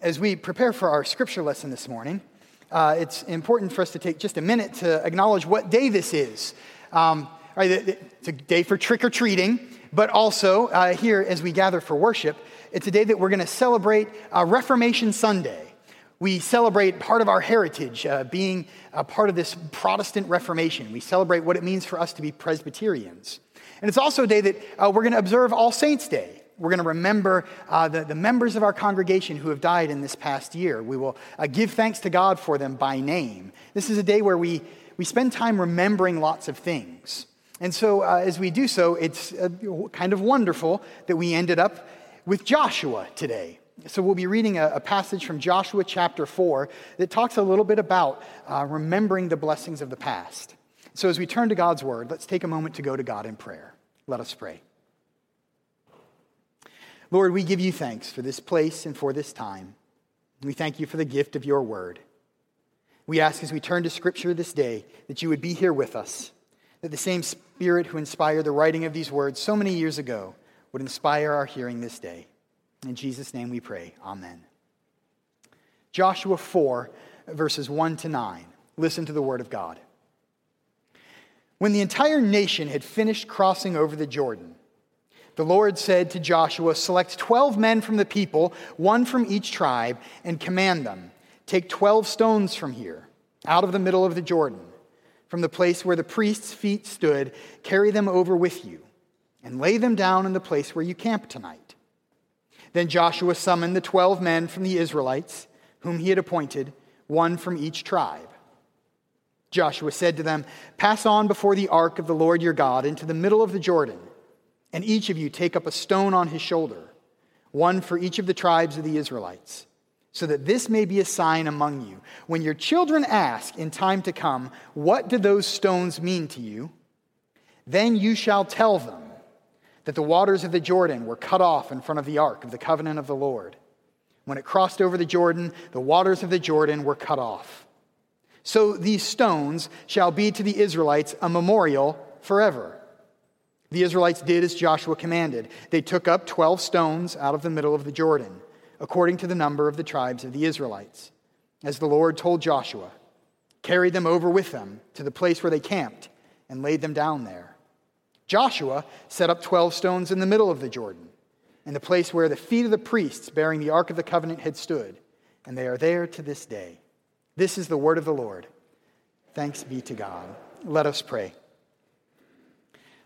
as we prepare for our scripture lesson this morning, uh, it's important for us to take just a minute to acknowledge what day this is. Um, right, it's a day for trick or treating, but also uh, here as we gather for worship, it's a day that we're going to celebrate uh, Reformation Sunday. We celebrate part of our heritage, uh, being a part of this Protestant Reformation. We celebrate what it means for us to be Presbyterians. And it's also a day that uh, we're going to observe All Saints' Day. We're going to remember uh, the, the, members of our congregation who have died in this past year. We will uh, give thanks to God for them by name. This is a day where we, we spend time remembering lots of things. And so, uh, as we do so, it's uh, kind of wonderful that we ended up with Joshua today. So, we'll be reading a, a passage from Joshua chapter 4 that talks a little bit about uh, remembering the blessings of the past. So, as we turn to God's word, let's take a moment to go to God in prayer. Let us pray. Lord, we give you thanks for this place and for this time. We thank you for the gift of your word. We ask as we turn to Scripture this day that you would be here with us, that the same Spirit who inspired the writing of these words so many years ago would inspire our hearing this day. In Jesus' name we pray. Amen. Joshua 4, verses 1 to 9. Listen to the word of God. When the entire nation had finished crossing over the Jordan, the Lord said to Joshua, Select 12 men from the people, one from each tribe, and command them Take 12 stones from here, out of the middle of the Jordan, from the place where the priest's feet stood, carry them over with you, and lay them down in the place where you camp tonight. Then Joshua summoned the 12 men from the Israelites, whom he had appointed, one from each tribe. Joshua said to them, Pass on before the ark of the Lord your God into the middle of the Jordan and each of you take up a stone on his shoulder, one for each of the tribes of the Israelites, so that this may be a sign among you. When your children ask in time to come, What do those stones mean to you? Then you shall tell them that the waters of the Jordan were cut off in front of the ark of the covenant of the Lord. When it crossed over the Jordan, the waters of the Jordan were cut off. So these stones shall be to the Israelites a memorial forever. The Israelites did as Joshua commanded. They took up 12 stones out of the middle of the Jordan, according to the number of the tribes of the Israelites, as the Lord told Joshua, carried them over with them to the place where they camped, and laid them down there. Joshua set up 12 stones in the middle of the Jordan, in the place where the feet of the priests bearing the Ark of the Covenant had stood, and they are there to this day. This is the word of the Lord. Thanks be to God. Let us pray.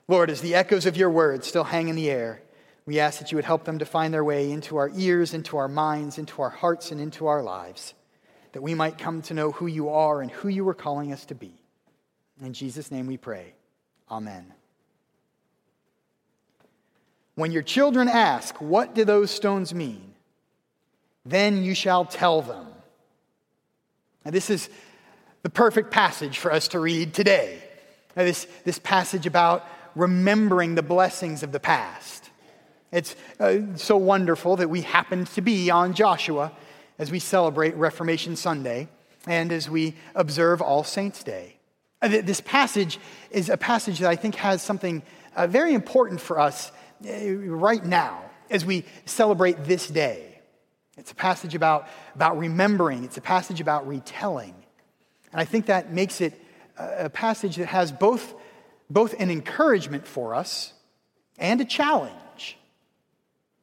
Lord, as the echoes of your word still hang in the air, we ask that you would help them to find their way into our ears, into our minds, into our hearts, and into our lives, that we might come to know who you are and who you are calling us to be. In Jesus' name we pray. Amen. When your children ask, What do those stones mean? then you shall tell them. Now, this is the perfect passage for us to read today. Now, this, this passage about remembering the blessings of the past. It's uh, so wonderful that we happen to be on Joshua as we celebrate Reformation Sunday and as we observe All Saints' Day. Uh, this passage is a passage that I think has something uh, very important for us uh, right now as we celebrate this day. It's a passage about, about remembering, it's a passage about retelling. And I think that makes it a passage that has both both an encouragement for us and a challenge.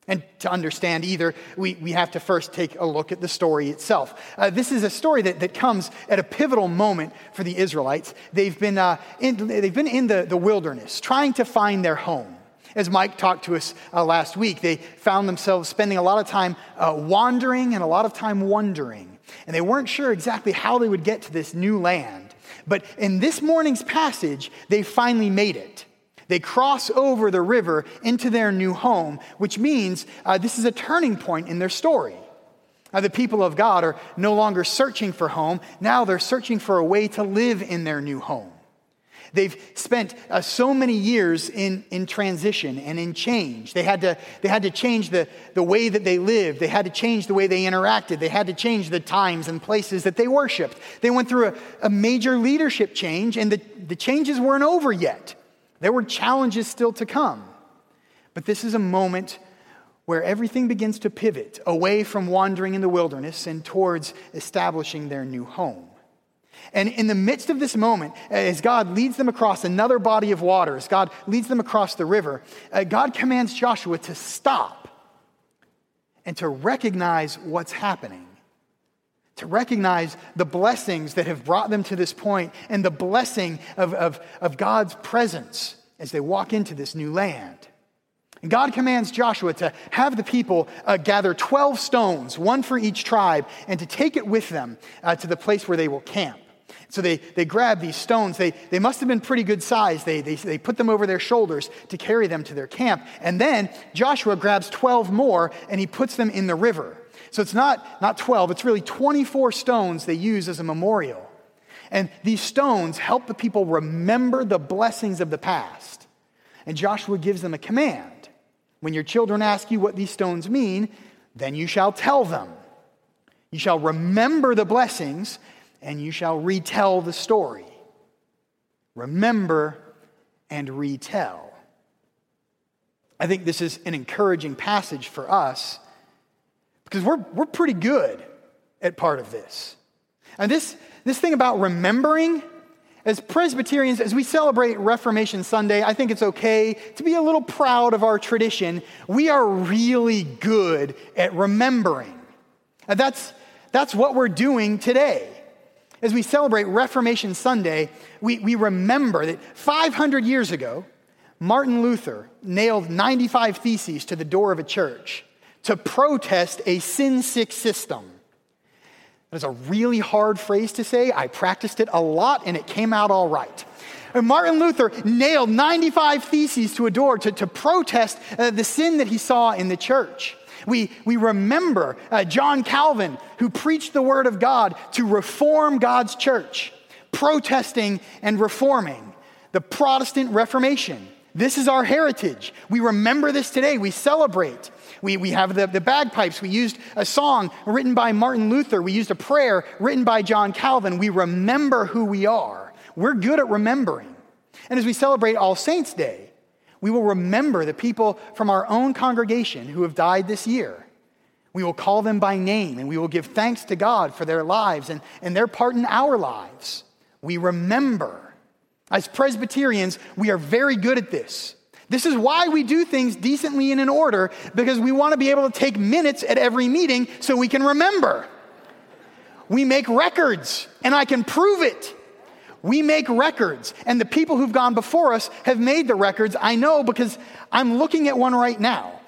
And to understand either, we, we have to first take a look at the story itself. Uh, this is a story that, that comes at a pivotal moment for the Israelites. They've been, uh, in, they've been in the, the wilderness trying to find their home. As Mike talked to us uh, last week, they found themselves spending a lot of time uh, wandering and a lot of time wondering. And they weren't sure exactly how they would get to this new land. But in this morning's passage, they finally made it. They cross over the river into their new home, which means uh, this is a turning point in their story. Uh, the people of God are no longer searching for home, now they're searching for a way to live in their new home. They've spent uh, so many years in, in transition and in change. They had, to, they had to change the, the way that they lived. They had to change the way they interacted. They had to change the times and places that they worshiped. They went through a, a major leadership change, and the, the changes weren't over yet. There were challenges still to come. But this is a moment where everything begins to pivot away from wandering in the wilderness and towards establishing their new home. And in the midst of this moment, as God leads them across another body of water, as God leads them across the river, uh, God commands Joshua to stop and to recognize what's happening, to recognize the blessings that have brought them to this point and the blessing of, of, of God's presence as they walk into this new land. And God commands Joshua to have the people uh, gather 12 stones, one for each tribe, and to take it with them uh, to the place where they will camp. So they, they grab these stones. They, they must have been pretty good size. They, they, they put them over their shoulders to carry them to their camp. And then Joshua grabs 12 more and he puts them in the river. So it's not, not 12, it's really 24 stones they use as a memorial. And these stones help the people remember the blessings of the past. And Joshua gives them a command. When your children ask you what these stones mean, then you shall tell them. You shall remember the blessings and you shall retell the story. Remember and retell. I think this is an encouraging passage for us because we're, we're pretty good at part of this. And this, this thing about remembering, as Presbyterians, as we celebrate Reformation Sunday, I think it's okay to be a little proud of our tradition. We are really good at remembering. And that's, that's what we're doing today as we celebrate Reformation Sunday, we, we remember that 500 years ago, Martin Luther nailed 95 theses to the door of a church to protest a sin sick system. That is a really hard phrase to say. I practiced it a lot and it came out all right. And Martin Luther nailed 95 theses to a door to, to protest uh, the sin that he saw in the church. We, we remember uh, John Calvin, who preached the word of God to reform God's church, protesting and reforming the Protestant Reformation. This is our heritage. We remember this today. We celebrate. We, we have the, the bagpipes. We used a song written by Martin Luther. We used a prayer written by John Calvin. We remember who we are. We're good at remembering. And as we celebrate All Saints' Day, we will remember the people from our own congregation who have died this year. We will call them by name and we will give thanks to God for their lives and, and their part in our lives. We remember. As Presbyterians, we are very good at this. This is why we do things decently and in order, because we want to be able to take minutes at every meeting so we can remember. We make records, and I can prove it. We make records, and the people who've gone before us have made the records. I know because I'm looking at one right now.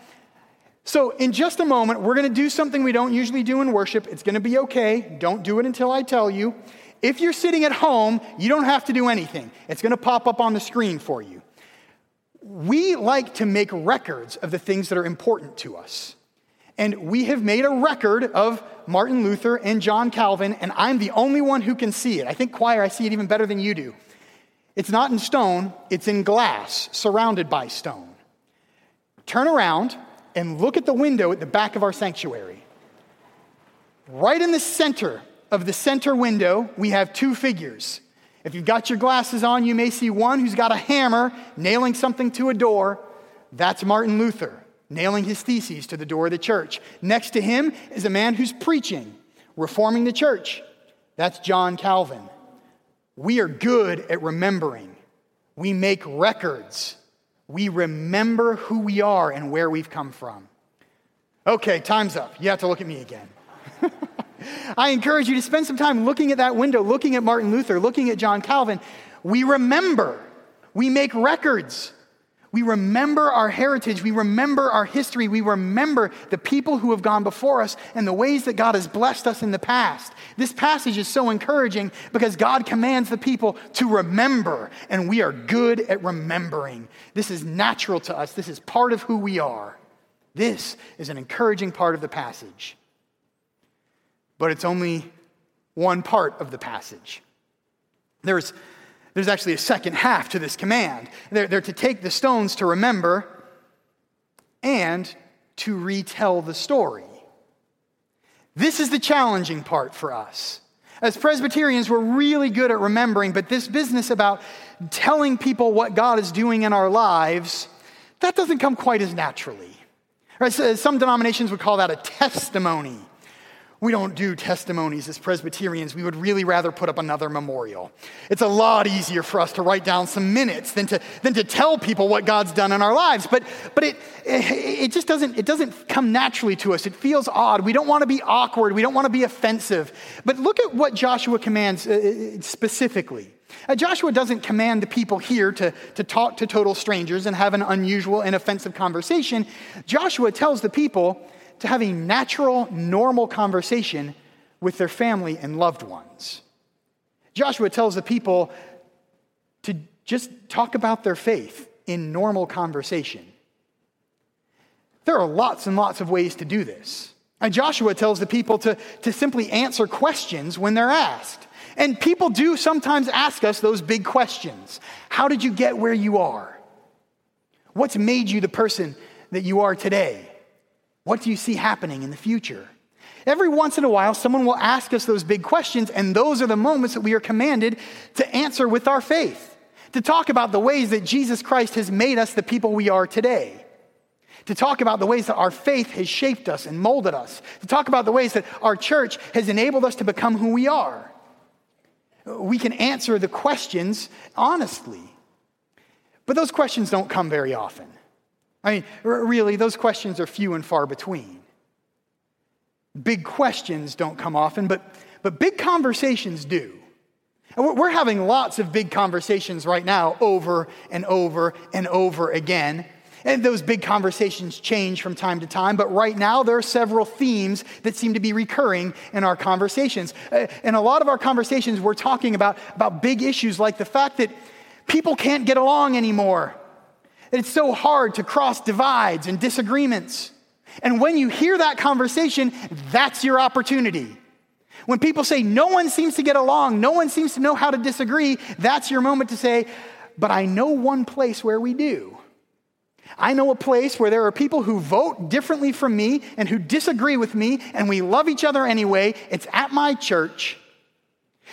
So, in just a moment, we're going to do something we don't usually do in worship. It's going to be okay. Don't do it until I tell you. If you're sitting at home, you don't have to do anything, it's going to pop up on the screen for you. We like to make records of the things that are important to us. And we have made a record of Martin Luther and John Calvin, and I'm the only one who can see it. I think, choir, I see it even better than you do. It's not in stone, it's in glass, surrounded by stone. Turn around and look at the window at the back of our sanctuary. Right in the center of the center window, we have two figures. If you've got your glasses on, you may see one who's got a hammer nailing something to a door. That's Martin Luther nailing his theses to the door of the church. Next to him is a man who's preaching, reforming the church. That's John Calvin. We are good at remembering. We make records. We remember who we are and where we've come from. Okay, time's up. You have to look at me again. I encourage you to spend some time looking at that window, looking at Martin Luther, looking at John Calvin. We remember. We make records. We remember our heritage. We remember our history. We remember the people who have gone before us and the ways that God has blessed us in the past. This passage is so encouraging because God commands the people to remember, and we are good at remembering. This is natural to us, this is part of who we are. This is an encouraging part of the passage. But it's only one part of the passage. There's there's actually a second half to this command. They're, they're to take the stones to remember and to retell the story. This is the challenging part for us. As Presbyterians, we're really good at remembering, but this business about telling people what God is doing in our lives, that doesn't come quite as naturally. Some denominations would call that a testimony. We don't do testimonies as Presbyterians. We would really rather put up another memorial. It's a lot easier for us to write down some minutes than to, than to tell people what God's done in our lives. But, but it, it, just doesn't, it doesn't come naturally to us. It feels odd. We don't want to be awkward. We don't want to be offensive. But look at what Joshua commands uh, uh specifically. Uh, Joshua doesn't command the people here to, to talk to total strangers and have an unusual and offensive conversation. Joshua tells the people to have a natural, normal conversation with their family and loved ones. Joshua tells the people to just talk about their faith in normal conversation. There are lots and lots of ways to do this. And Joshua tells the people to, to simply answer questions when they're asked. And people do sometimes ask us those big questions How did you get where you are? What's made you the person that you are today? What do you see happening in the future? Every once in a while, someone will ask us those big questions, and those are the moments that we are commanded to answer with our faith, to talk about the ways that Jesus Christ has made us the people we are today, to talk about the ways that our faith has shaped us and molded us, to talk about the ways that our church has enabled us to become who we are. We can answer the questions honestly, but those questions don't come very often. I mean, really, those questions are few and far between. Big questions don't come often, but, but big conversations do. And we're having lots of big conversations right now over and over and over again. And those big conversations change from time to time, but right now there are several themes that seem to be recurring in our conversations. Uh, in a lot of our conversations, we're talking about, about big issues like the fact that people can't get along anymore. It's so hard to cross divides and disagreements. And when you hear that conversation, that's your opportunity. When people say, no one seems to get along, no one seems to know how to disagree, that's your moment to say, but I know one place where we do. I know a place where there are people who vote differently from me and who disagree with me, and we love each other anyway. It's at my church.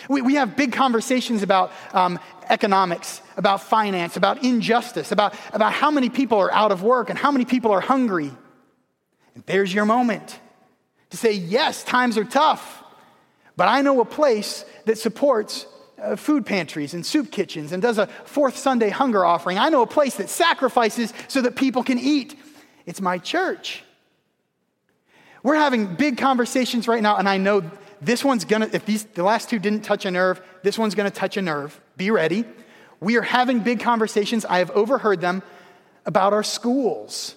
We, we have big conversations about um, economics, about finance, about injustice, about, about how many people are out of work and how many people are hungry. And there's your moment to say, yes, times are tough, but I know a place that supports uh, food pantries and soup kitchens and does a fourth Sunday hunger offering. I know a place that sacrifices so that people can eat. It's my church. We're having big conversations right now, and I know this one's gonna, if these, the last two didn't touch a nerve, this one's gonna touch a nerve. Be ready. We are having big conversations, I have overheard them, about our schools.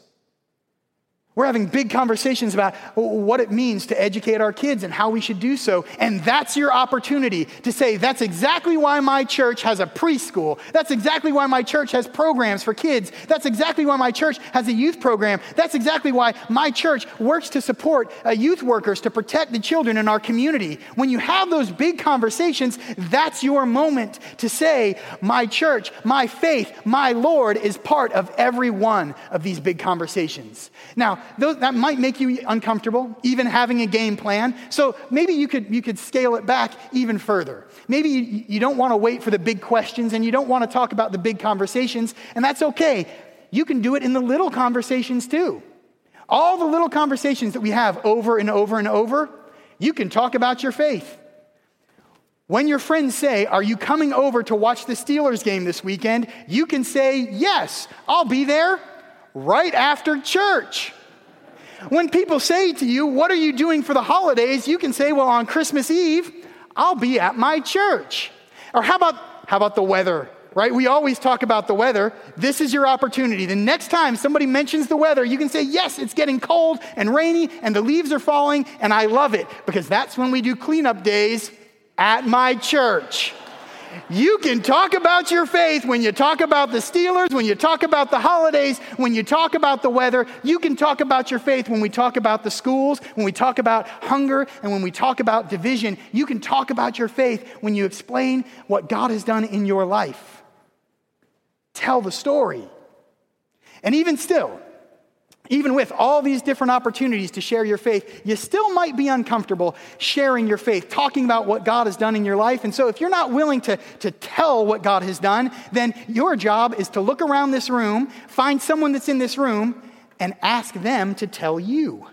We're having big conversations about what it means to educate our kids and how we should do so. And that's your opportunity to say, that's exactly why my church has a preschool. That's exactly why my church has programs for kids. That's exactly why my church has a youth program. That's exactly why my church works to support uh, youth workers to protect the children in our community. When you have those big conversations, that's your moment to say, my church, my faith, my Lord is part of every one of these big conversations. Now, those, that might make you uncomfortable, even having a game plan. So maybe you could, you could scale it back even further. Maybe you, you don't want to wait for the big questions and you don't want to talk about the big conversations, and that's okay. You can do it in the little conversations too. All the little conversations that we have over and over and over, you can talk about your faith. When your friends say, Are you coming over to watch the Steelers game this weekend? You can say, Yes, I'll be there right after church. When people say to you, What are you doing for the holidays? you can say, Well, on Christmas Eve, I'll be at my church. Or how about, how about the weather? Right? We always talk about the weather. This is your opportunity. The next time somebody mentions the weather, you can say, Yes, it's getting cold and rainy and the leaves are falling, and I love it because that's when we do cleanup days at my church. You can talk about your faith when you talk about the Steelers, when you talk about the holidays, when you talk about the weather. You can talk about your faith when we talk about the schools, when we talk about hunger, and when we talk about division. You can talk about your faith when you explain what God has done in your life. Tell the story. And even still, even with all these different opportunities to share your faith, you still might be uncomfortable sharing your faith, talking about what God has done in your life. And so, if you're not willing to, to tell what God has done, then your job is to look around this room, find someone that's in this room, and ask them to tell you.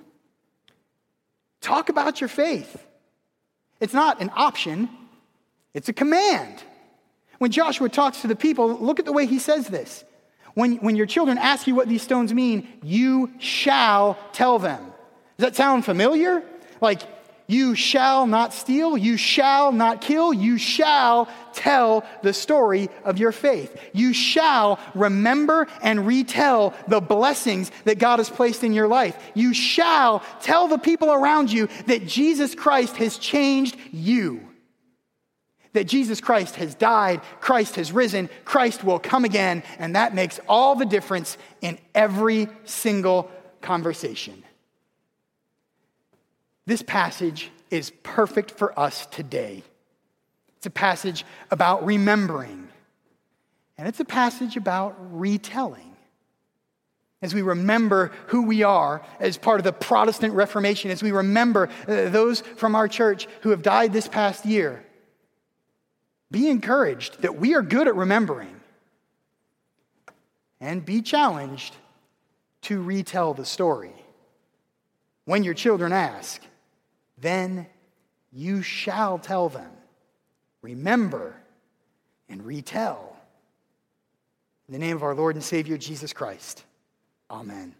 Talk about your faith. It's not an option, it's a command. When Joshua talks to the people, look at the way he says this. When, when your children ask you what these stones mean, you shall tell them. Does that sound familiar? Like, you shall not steal, you shall not kill, you shall tell the story of your faith. You shall remember and retell the blessings that God has placed in your life. You shall tell the people around you that Jesus Christ has changed you. That Jesus Christ has died, Christ has risen, Christ will come again, and that makes all the difference in every single conversation. This passage is perfect for us today. It's a passage about remembering, and it's a passage about retelling. As we remember who we are as part of the Protestant Reformation, as we remember uh, those from our church who have died this past year, be encouraged that we are good at remembering and be challenged to retell the story. When your children ask, then you shall tell them, remember, and retell. In the name of our Lord and Savior Jesus Christ, amen.